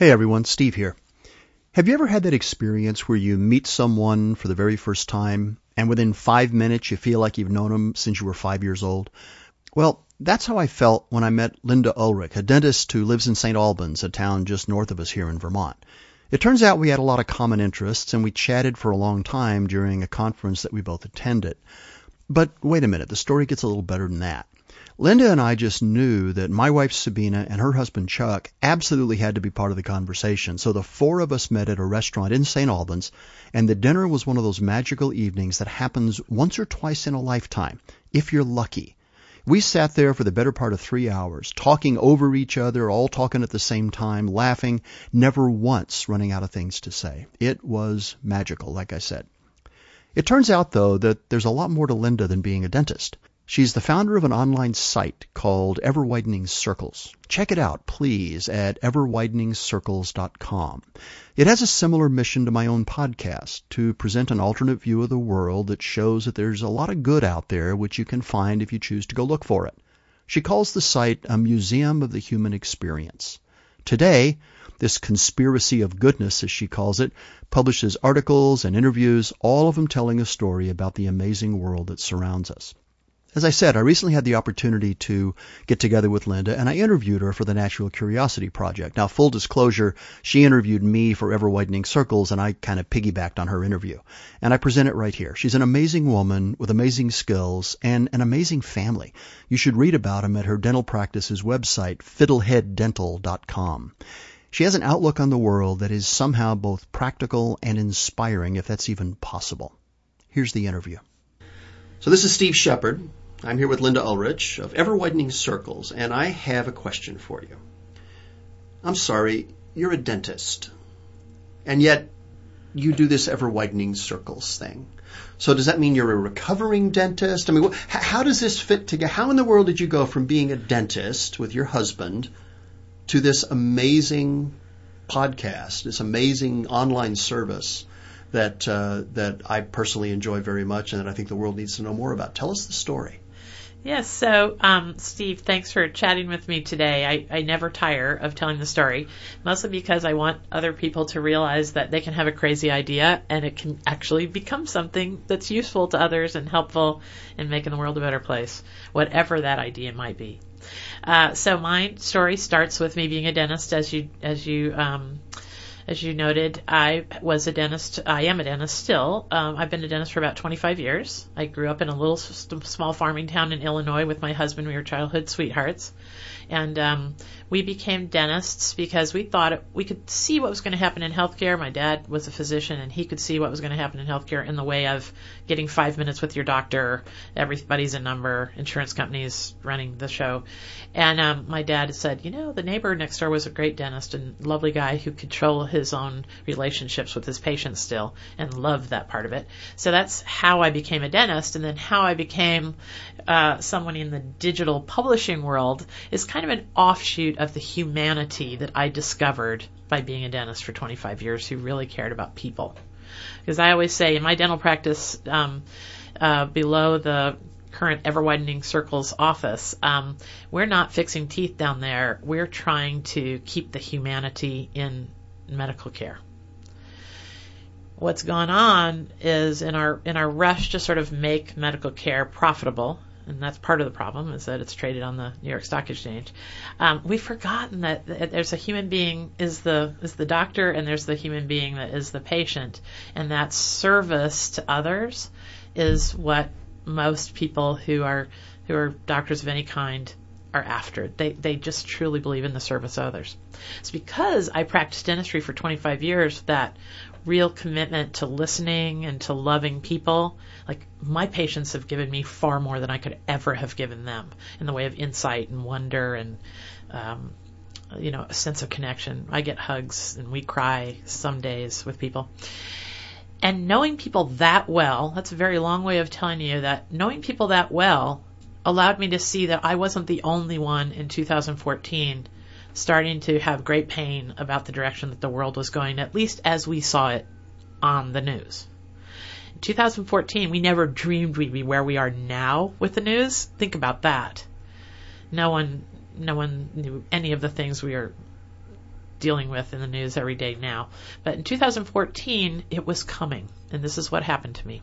Hey everyone, Steve here. Have you ever had that experience where you meet someone for the very first time and within five minutes you feel like you've known them since you were five years old? Well, that's how I felt when I met Lynda Ulrich, a dentist who lives in St. Albans, a town just north of us here in Vermont. It turns out we had a lot of common interests and we chatted for a long time during a conference that we both attended. But wait a minute, the story gets a little better than that. Lynda and I just knew that my wife Sabina and her husband Chuck absolutely had to be part of the conversation. So the four of us met at a restaurant in St. Albans, and the dinner was one of those magical evenings that happens once or twice in a lifetime, if you're lucky. We sat there for the better part of three hours, talking over each other, all talking at the same time, laughing, never once running out of things to say. It was magical, like I said. It turns out, though, that there's a lot more to Lynda than being a dentist. She's the founder of an online site called Ever Widening Circles. Check it out, please, at everwideningcircles.com. It has a similar mission to my own podcast to present an alternate view of the world that shows that there's a lot of good out there which you can find if you choose to go look for it. She calls the site a museum of the human experience. Today, this conspiracy of goodness, as she calls it, publishes articles and interviews, all of them telling a story about the amazing world that surrounds us. As I said, I recently had the opportunity to get together with Lynda and I interviewed her for the Natural Curiosity Project. Now, full disclosure, she interviewed me for Ever Widening Circles and I kind of piggybacked on her interview. And I present it right here. She's an amazing woman with amazing skills and an amazing family. You should read about them at her dental practice's website, fiddleheaddental.com. She has an outlook on the world that is somehow both practical and inspiring, if that's even possible. Here's the interview. So this is Steve Shepard. I'm here with Lynda Ulrich of Ever Widening Circles, and I have a question for you. I'm sorry, you're a dentist, and yet you do this ever widening circles thing. So does that mean you're a recovering dentist? I mean, how does this fit together? How in the world did you go from being a dentist with your husband to this amazing podcast, this amazing online service that uh, that I personally enjoy very much and that I think the world needs to know more about? Tell us the story. Yes, so um, Steve, thanks for chatting with me today. I, I never tire of telling the story, mostly because I want other people to realize that they can have a crazy idea and it can actually become something that's useful to others and helpful in making the world a better place, whatever that idea might be. Uh, so my story starts with me being a dentist, as you as you um, as you noted, I was a dentist. I am a dentist still. Um, I've been a dentist for about 25 years. I grew up in a little small farming town in Illinois with my husband. We were childhood sweethearts. And um, we became dentists because we thought it, we could see what was going to happen in healthcare. My dad was a physician, and he could see what was going to happen in healthcare in the way of getting five minutes with your doctor. Everybody's a number. Insurance companies running the show. And um, my dad said, you know, the neighbor next door was a great dentist and lovely guy who controlled his own relationships with his patients still, and loved that part of it. So that's how I became a dentist, and then how I became uh, someone in the digital publishing world is kind of an offshoot of the humanity that I discovered by being a dentist for 25 years who really cared about people. Because I always say in my dental practice, um, uh, below the current ever widening circles office, um, we're not fixing teeth down there. We're trying to keep the humanity in medical care. What's gone on is in our in our rush to sort of make medical care profitable, and that's part of the problem is that it's traded on the New York Stock Exchange. Um, we've forgotten that, there's a human being is the is the doctor, and there's the human being that is the patient, and that service to others is what most people who are who are doctors of any kind are after. They they just truly believe in the service of others. It's because I practiced dentistry for 25 years that real commitment to listening and to loving people. Like my patients have given me far more than I could ever have given them in the way of insight and wonder and um, you know a sense of connection. I get hugs and we cry some days with people. And knowing people that well, that's a very long way of telling you that knowing people that well allowed me to see that I wasn't the only one in 2014 starting to have great pain about the direction that the world was going, at least as we saw it on the news. In 2014, we never dreamed we'd be where we are now with the news. Think about that. No one, no one knew any of the things we are dealing with in the news every day now. But in 2014, it was coming, and this is what happened to me.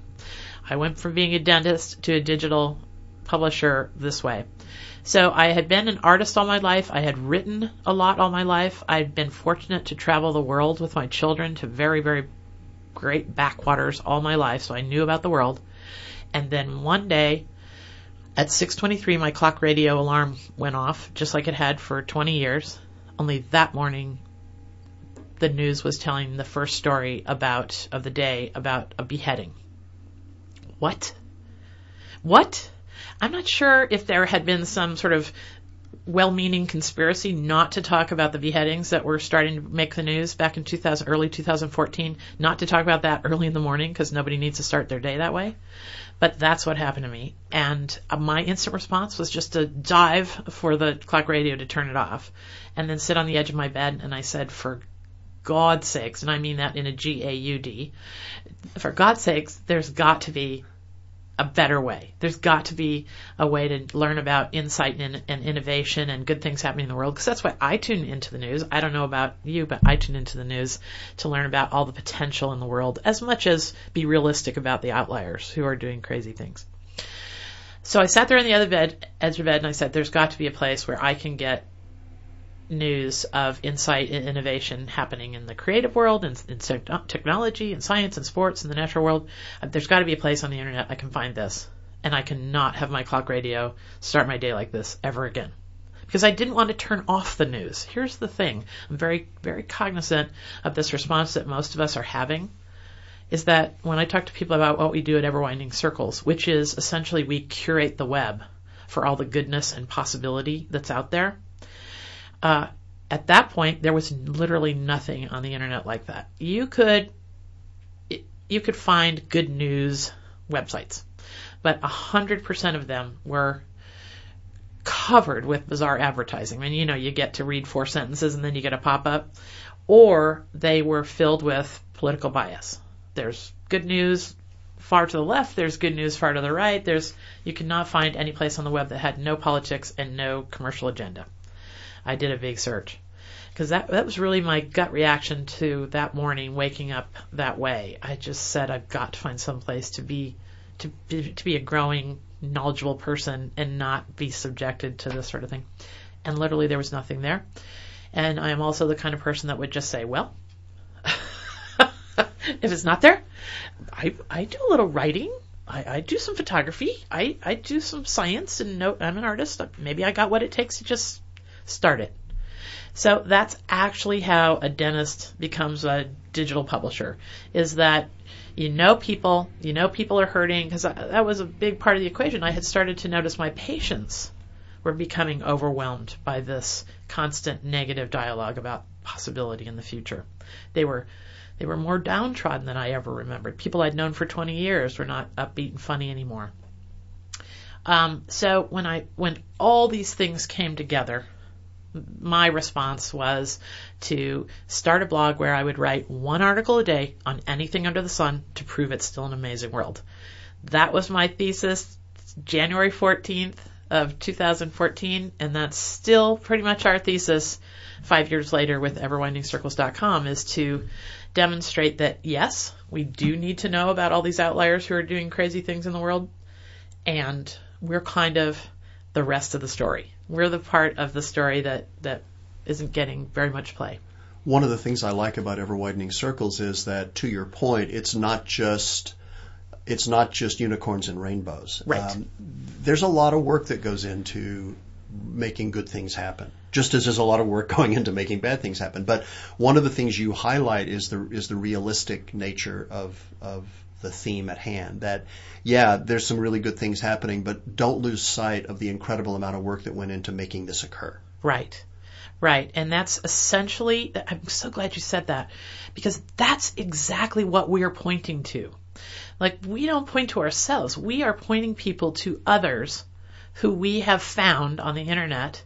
I went from being a dentist to a digital publisher this way. So I had been an artist all my life. I had written a lot all my life. I'd been fortunate to travel the world with my children to very, very great backwaters all my life, so I knew about the world. And then one day, at 6:23, my clock radio alarm went off, just like it had for 20 years. Only that morning, the news was telling the first story about of the day about a beheading. What? What? I'm not sure if there had been some sort of well-meaning conspiracy not to talk about the beheadings that were starting to make the news back in 2000, early 2014, not to talk about that early in the morning because nobody needs to start their day that way. But that's what happened to me. And uh, my instant response was just to dive for the clock radio to turn it off and then sit on the edge of my bed and I said, for God's sakes, and I mean that in a G-A-U-D, for God's sakes, there's got to be a better way. There's got to be a way to learn about insight and, and innovation and good things happening in the world because that's why I tune into the news. I don't know about you, but I tune into the news to learn about all the potential in the world as much as be realistic about the outliers who are doing crazy things. So I sat there on the other bed, edge of bed, and I said, "There's got to be a place where I can get news of insight and innovation happening in the creative world and in technology and science and sports and the natural world. Uh, there's got to be a place on the internet I can find this. And I cannot have my clock radio start my day like this ever again. Because I didn't want to turn off the news. Here's the thing. I'm very, very cognizant of this response that most of us are having. Is that when I talk to people about what we do at Ever Widening Circles, which is essentially we curate the web for all the goodness and possibility that's out there, uh, at that point, there was literally nothing on the internet like that. You could you could find good news websites, but a hundred percent of them were covered with bizarre advertising. I mean, you know, you get to read four sentences and then you get a pop up, or they were filled with political bias. There's good news far to the left. There's good news far to the right. There's you cannot find any place on the web that had no politics and no commercial agenda. I did a big search because that that was really my gut reaction to that morning waking up that way. I just said I've got to find some place to be to be, to be a growing knowledgeable person and not be subjected to this sort of thing. And literally there was nothing there. And I am also the kind of person that would just say, well, if it's not there, I I do a little writing. I, I do some photography. I, I do some science and no, I'm an artist. Maybe I got what it takes to just start it. So that's actually how a dentist becomes a digital publisher is that you know people, you know people are hurting because that was a big part of the equation. I had started to notice my patients were becoming overwhelmed by this constant negative dialogue about possibility in the future. They were they were more downtrodden than I ever remembered. People I'd known for 20 years were not upbeat and funny anymore. Um, so when I when all these things came together, my response was to start a blog where I would write one article a day on anything under the sun to prove it's still an amazing world. That was my thesis January 14th of 2014, and that's still pretty much our thesis five years later with everwideningcircles.com is to demonstrate that yes, we do need to know about all these outliers who are doing crazy things in the world, and we're kind of the rest of the story. We're the part of the story that, that isn't getting very much play. One of the things I like about Ever Widening Circles is that, to your point, it's not just it's not just unicorns and rainbows. Right. Um, there's a lot of work that goes into making good things happen. Just as there's a lot of work going into making bad things happen. But one of the things you highlight is the is the realistic nature of of the theme at hand. That, yeah, there's some really good things happening, but don't lose sight of the incredible amount of work that went into making this occur. Right. Right. And that's essentially, I'm so glad you said that because that's exactly what we are pointing to. Like, we don't point to ourselves. We are pointing people to others who we have found on the internet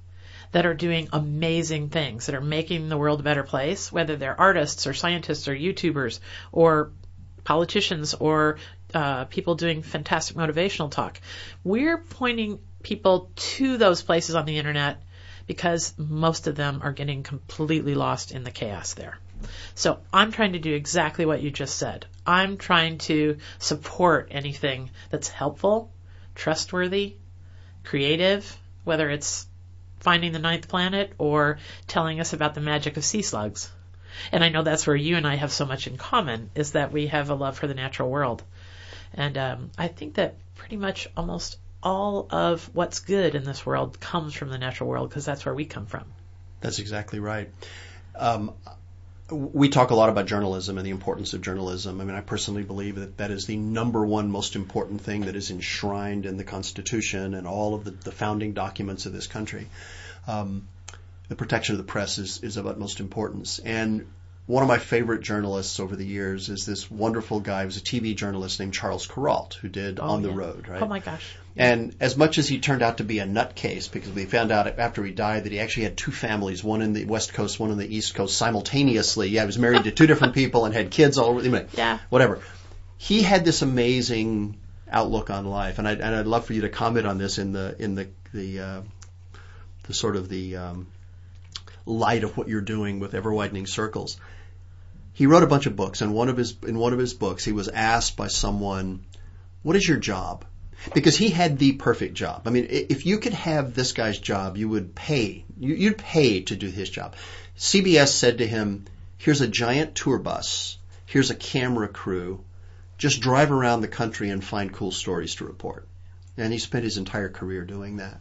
that are doing amazing things, that are making the world a better place, whether they're artists or scientists or YouTubers or politicians or uh, people doing fantastic motivational talk. We're pointing people to those places on the internet because most of them are getting completely lost in the chaos there. So I'm trying to do exactly what you just said. I'm trying to support anything that's helpful, trustworthy, creative, whether it's finding the ninth planet or telling us about the magic of sea slugs. And I know that's where you and I have so much in common is that we have a love for the natural world. And um, I think that pretty much almost all of what's good in this world comes from the natural world because that's where we come from. That's exactly right. Um, we talk a lot about journalism and the importance of journalism. I mean, I personally believe that that is the number one most important thing that is enshrined in the Constitution and all of the, the founding documents of this country. Um, the protection of the press is, is of utmost importance. And one of my favorite journalists over the years is this wonderful guy. He was a TV journalist named Charles Kuralt, who did Oh, On the. Road, right? Oh my gosh. And as much as he turned out to be a nutcase, because we found out after he died that he actually had two families, one in the West Coast, one in the East Coast, simultaneously. Yeah, he was married to two different people and had kids all over. Anyway, Yeah. whatever. He had this amazing outlook on life, and I'd, and I'd love for you to comment on this in the in the the uh, the sort of the um, light of what you're doing with ever widening circles. He wrote a bunch of books, and one of his in one of his books, he was asked by someone, "What is your job?" Because he had the perfect job. I mean, if you could have this guy's job, you would pay. You'd pay to do his job. CBS said to him, "Here's a giant tour bus. Here's a camera crew. Just drive around the country and find cool stories to report." And he spent his entire career doing that.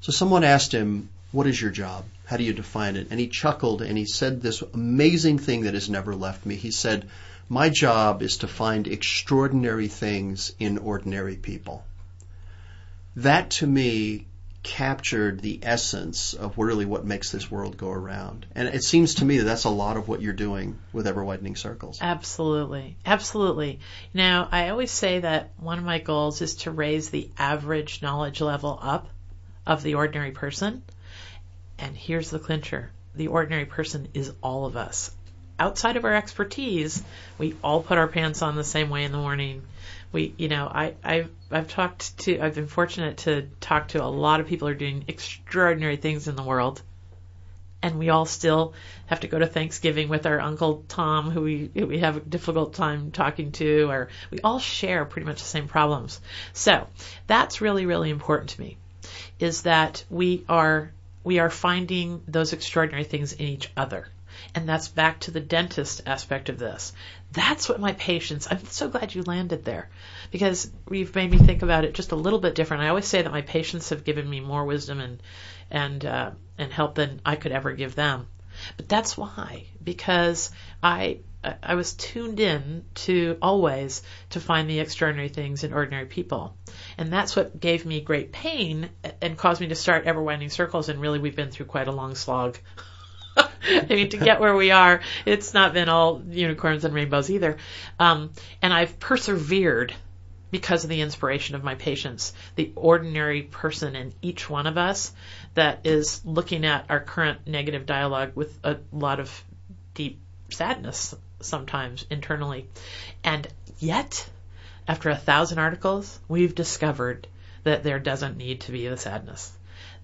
So someone asked him, What is your job? How do you define it? And he chuckled and he said this amazing thing that has never left me. He said, My job is to find extraordinary things in ordinary people. That to me captured the essence of really what makes this world go around. And it seems to me that that's a lot of what you're doing with Ever Widening Circles. Absolutely. Absolutely. Now, I always say that one of my goals is to raise the average knowledge level up of the ordinary person. And here's the clincher. The ordinary person is all of us. Outside of our expertise, we all put our pants on the same way in the morning. We, you know, I, I've, I've talked to, I've been fortunate to talk to a lot of people who are doing extraordinary things in the world and we all still have to go to Thanksgiving with our Uncle Tom, who we who we have a difficult time talking to, or we all share pretty much the same problems. So that's really really important to me, is that we are we are finding those extraordinary things in each other. And that's back to the dentist aspect of this. That's what my patients, I'm so glad you landed there because you've made me think about it just a little bit different. I always say that my patients have given me more wisdom and, and, uh, and help than I could ever give them. But that's why, because I, I was tuned in to always to find the extraordinary things in ordinary people. And that's what gave me great pain and caused me to start ever winding circles. And really, we've been through quite a long slog. I mean, to get where we are, it's not been all unicorns and rainbows either. Um, and I've persevered because of the inspiration of my patients, the ordinary person in each one of us that is looking at our current negative dialogue with a lot of deep sadness sometimes internally. And yet, after a thousand articles, we've discovered that there doesn't need to be the sadness.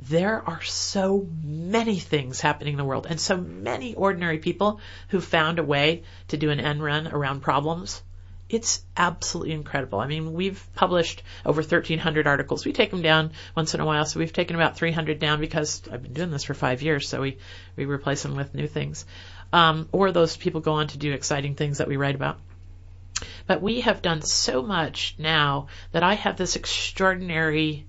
There are so many things happening in the world and so many ordinary people who found a way to do an end run around problems. It's absolutely incredible. I mean, we've published over 1,300 articles. We take them down once in a while, so we've taken about 300 down because I've been doing this for five years, so we, we replace them with new things. Um, or those people go on to do exciting things that we write about. But we have done so much now that I have this extraordinary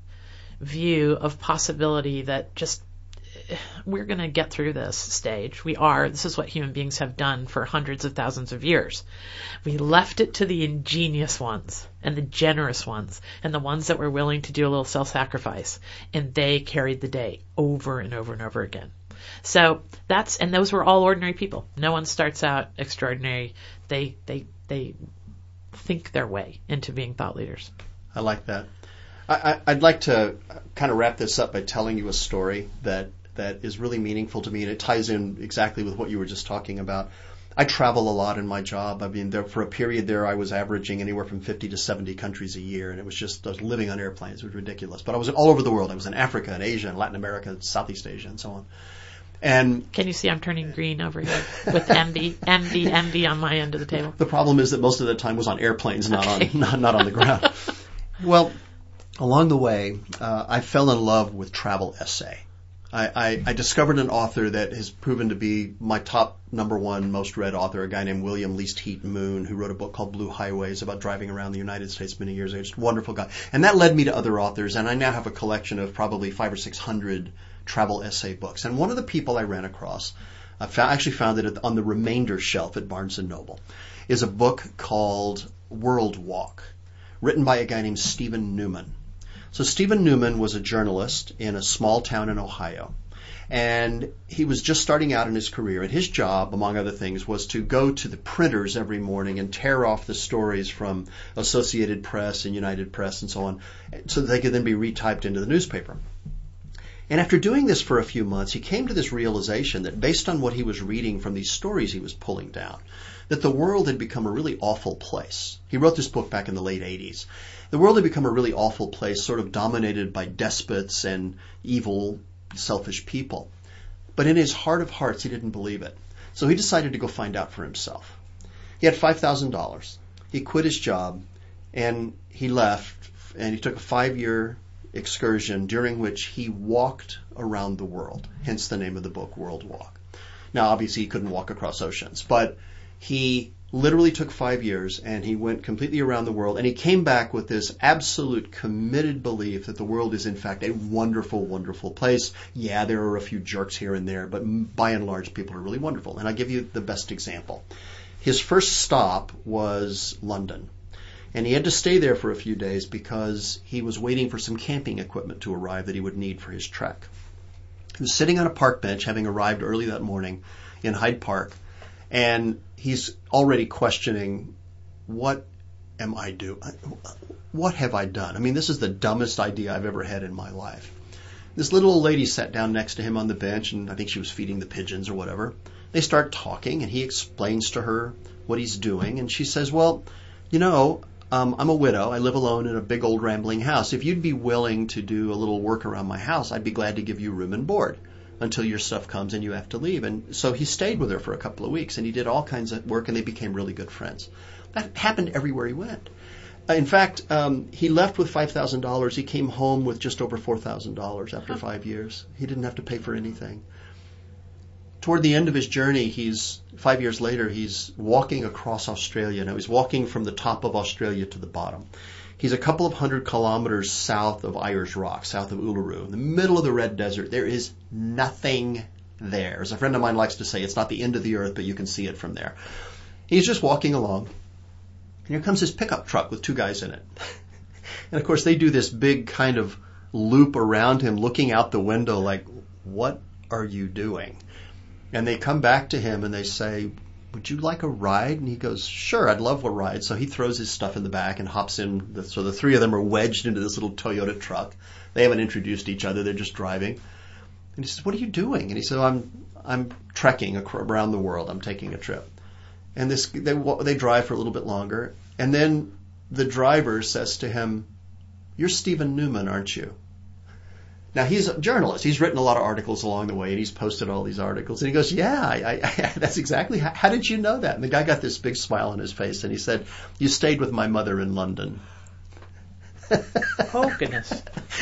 view of possibility that just we're going to get through this stage. We are. This is what human beings have done for hundreds of thousands of years. We left it to the ingenious ones and the generous ones and the ones that were willing to do a little self-sacrifice and they carried the day over and over and over again. So that's, and those were all ordinary people. No one starts out extraordinary. They, they, they think their way into being thought leaders. I like that. I, I'd like to kind of wrap this up by telling you a story that that is really meaningful to me, and it ties in exactly with what you were just talking about. I travel a lot in my job. I mean, there, for a period there, I was averaging anywhere from 50 to 70 countries a year, and it was just I was living on airplanes. It was ridiculous. But I was all over the world. I was in Africa and Asia and Latin America, and Southeast Asia, and so on. And Can you see I'm turning green over here with MD, MD, MD on my end of the table? the problem is that most of the time was on airplanes, not Okay. on not, not on the ground. well, along the way, uh, I fell in love with travel essay. I, I, discovered an author that has proven to be my top number one most read author, a guy named William Least Heat Moon, who wrote a book called Blue Highways about driving around the United States many years ago. Just wonderful guy. And that led me to other authors, and I now have a collection of probably five or six hundred travel essay books. And one of the people I ran across, I found, actually found it on the remainder shelf at Barnes and Noble, is a book called World Walk, written by a guy named Steven Newman. So Steven Newman was a journalist in a small town in Ohio. And he was just starting out in his career, and his job, among other things, was to go to the printers every morning and tear off the stories from Associated Press and United Press and so on, so that they could then be retyped into the newspaper. And after doing this for a few months, he came to this realization that based on what he was reading from these stories he was pulling down, that the world had become a really awful place. He wrote this book back in the late 80s. The world had become a really awful place, sort of dominated by despots and evil, selfish people. But in his heart of hearts, he didn't believe it. So he decided to go find out for himself. He had $5,000. He quit his job and he left and he took a five year excursion during which he walked around the world, hence the name of the book, World Walk. Now, obviously, he couldn't walk across oceans, but he literally took five years and he went completely around the world and he came back with this absolute committed belief that the world is in fact a wonderful, wonderful place. Yeah, there are a few jerks here and there, but by and large, people are really wonderful. And I'll give you the best example. His first stop was London. And he had to stay there for a few days because he was waiting for some camping equipment to arrive that he would need for his trek. He was sitting on a park bench, having arrived early that morning in Hyde Park, and he's already questioning, what am I doing? What have I done? I mean, this is the dumbest idea I've ever had in my life. This little old lady sat down next to him on the bench, and I think she was feeding the pigeons or whatever. They start talking, and he explains to her what he's doing, and she says, well, you know, um, I'm a widow. I live alone in a big old rambling house. If you'd be willing to do a little work around my house, I'd be glad to give you room and board until your stuff comes and you have to leave. And so he stayed with her for a couple of weeks and he did all kinds of work and they became really good friends. That happened everywhere he went. Uh, In fact, um, he left with five thousand dollars. He came home with just over four thousand dollars after five years. He didn't have to pay for anything. Toward the end of his journey, he's five years later. He's walking across Australia. Now he's walking from the top of Australia to the bottom. He's a couple of hundred kilometers south of Ayers Rock, south of Uluru, in the middle of the Red Desert. There is nothing there. As a friend of mine likes to say, it's not the end of the earth, but you can see it from there. He's just walking along. And here comes this pickup truck with two guys in it. and of course, they do this big kind of loop around him, looking out the window like, what are you doing? And they come back to him and they say, would you like a ride? And he goes, sure, I'd love a ride. So he throws his stuff in the back and hops in. So the three of them are wedged into this little Toyota truck. They haven't introduced each other. They're just driving. And he says, what are you doing? And he said, oh, I'm, I'm trekking around the world. I'm taking a trip. And this, they, they drive for a little bit longer. And then the driver says to him, you're Steven Newman, aren't you? Now he's a journalist. He's written a lot of articles along the way, and he's posted all these articles. And he goes, "Yeah, I, I, that's exactly. How, how did you know that?" And the guy got this big smile on his face, and he said, "You stayed with my mother in London." Oh, goodness.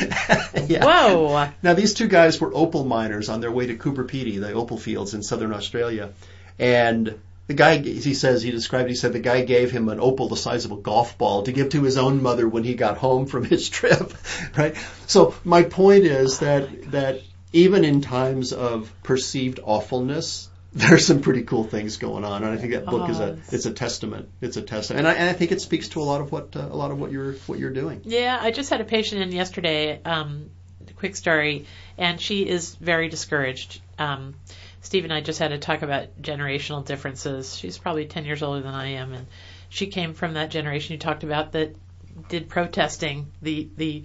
yeah. Whoa. Now these two guys were opal miners on their way to Coober Pedy, the opal fields in southern Australia, and the guy, he says, he described, he said the guy gave him an opal the size of a golf ball to give to his own mother when he got home from his trip, right? So my point is that, that even in times of perceived awfulness, there's some pretty cool things going on, and I think that book is a it's- it's a testament. It's a testament, and I, and I think it speaks to a lot of what uh, a lot of what you're what you're doing. Yeah, I just had a patient in yesterday, um, quick story, and she is very discouraged. Um, Steve and I just had to talk about generational differences. She's probably 10 years older than I am, and she came from that generation you talked about that did protesting the, the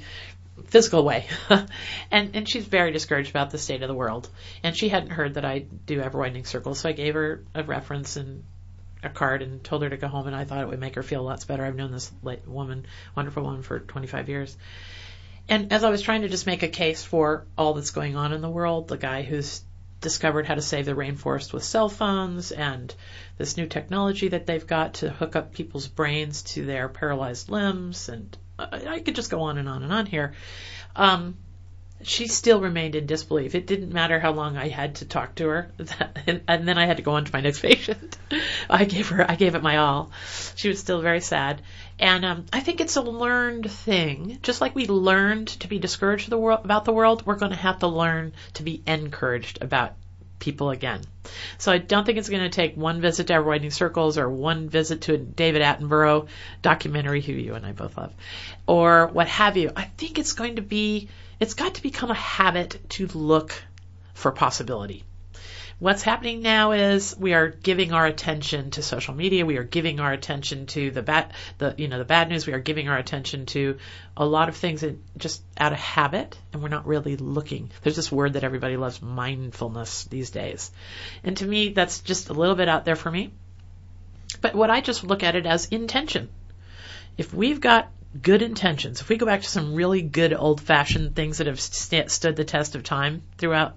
physical way. and, and she's very discouraged about the state of the world. And she hadn't heard that I do ever widening circles, so I gave her a reference and a card and told her to go home, and I thought it would make her feel lots better. I've known this woman, wonderful woman, for 25 years. And as I was trying to just make a case for all that's going on in the world, the guy who's discovered how to save the rainforest with cell phones and this new technology that they've got to hook up people's brains to their paralyzed limbs, and I, could just go on and on and on here. Um, she still remained in disbelief. It didn't matter how long I had to talk to her, and, and then I had to go on to my next patient. I gave her, I gave it my all. She was still very sad, and um, I think it's a learned thing. Just like we learned to be discouraged the world, about the world, we're going to have to learn to be encouraged about people again. So I don't think it's going to take one visit to Ever Circles or one visit to a David Attenborough documentary, who you and I both love, or what have you. I think it's going to be it's got to become a habit to look for possibility. What's happening now is we are giving our attention to social media. We are giving our attention to the bad, the you know the bad news. We are giving our attention to a lot of things just out of habit, and we're not really looking. There's this word that everybody loves, mindfulness, these days, and to me, that's just a little bit out there for me. But what I just look at it as intention. If we've got good intentions, if we go back to some really good old fashioned things that have st- stood the test of time throughout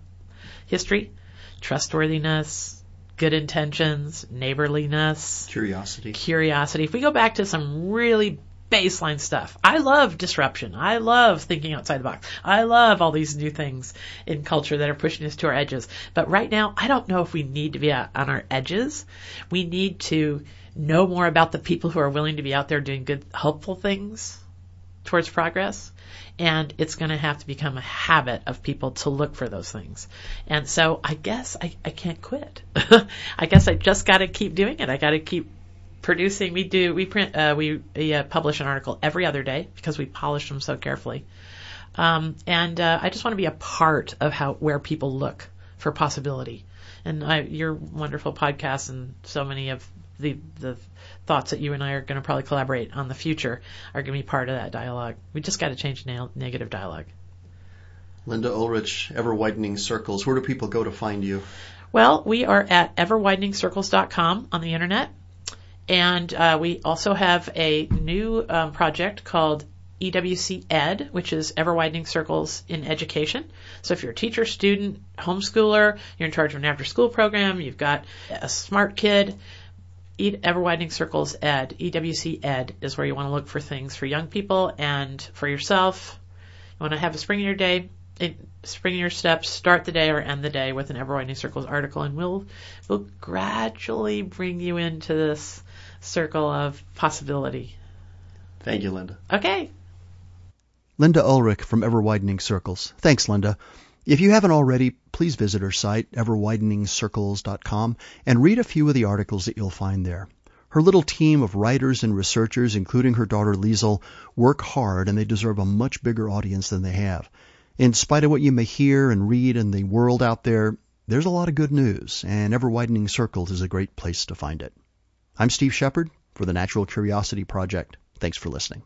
history, trustworthiness, good intentions, neighborliness, curiosity, curiosity. If we go back to some really baseline stuff. I love disruption. I love thinking outside the box. I love all these new things in culture that are pushing us to our edges. But right now, I don't know if we need to be on our edges. We need to know more about the people who are willing to be out there doing good, helpful things towards progress. And it's going to have to become a habit of people to look for those things. And so I guess I, I can't quit. I guess I just got to keep doing it. I got to keep producing. We do, we print, uh, we, uh, publish an article every other day because we polish them so carefully. Um, and uh, I just want to be a part of how where people look for possibility. And I, your wonderful podcast and so many of the the thoughts that you and I are going to probably collaborate on the future are going to be part of that dialogue. We just got to change na- negative dialogue. Lynda Ulrich, Ever Widening Circles. Where do people go to find you? Well, we are at everwideningcircles.com on the internet. And uh, we also have a new um, project called EWC Ed, which is Ever Widening Circles in Education. So if you're a teacher, student, homeschooler, you're in charge of an after school program, you've got a smart kid, Ever Widening Circles Ed, EWC Ed, is where you want to look for things for young people and for yourself. You want to have a spring in your day, eh, spring in your steps, start the day or end the day with an Ever Widening Circles article, and we'll we'll gradually bring you into this circle of possibility. Thank you, Lynda. Okay. Lynda Ulrich from Ever Widening Circles. Thanks, Lynda. If you haven't already, please visit her site, everwideningcircles.com, and read a few of the articles that you'll find there. Her little team of writers and researchers, including her daughter Liesel, work hard and they deserve a much bigger audience than they have. In spite of what you may hear and read in the world out there, there's a lot of good news, and Ever Widening Circles is a great place to find it. I'm Steve Shepard for the Natural Curiosity Project. Thanks for listening.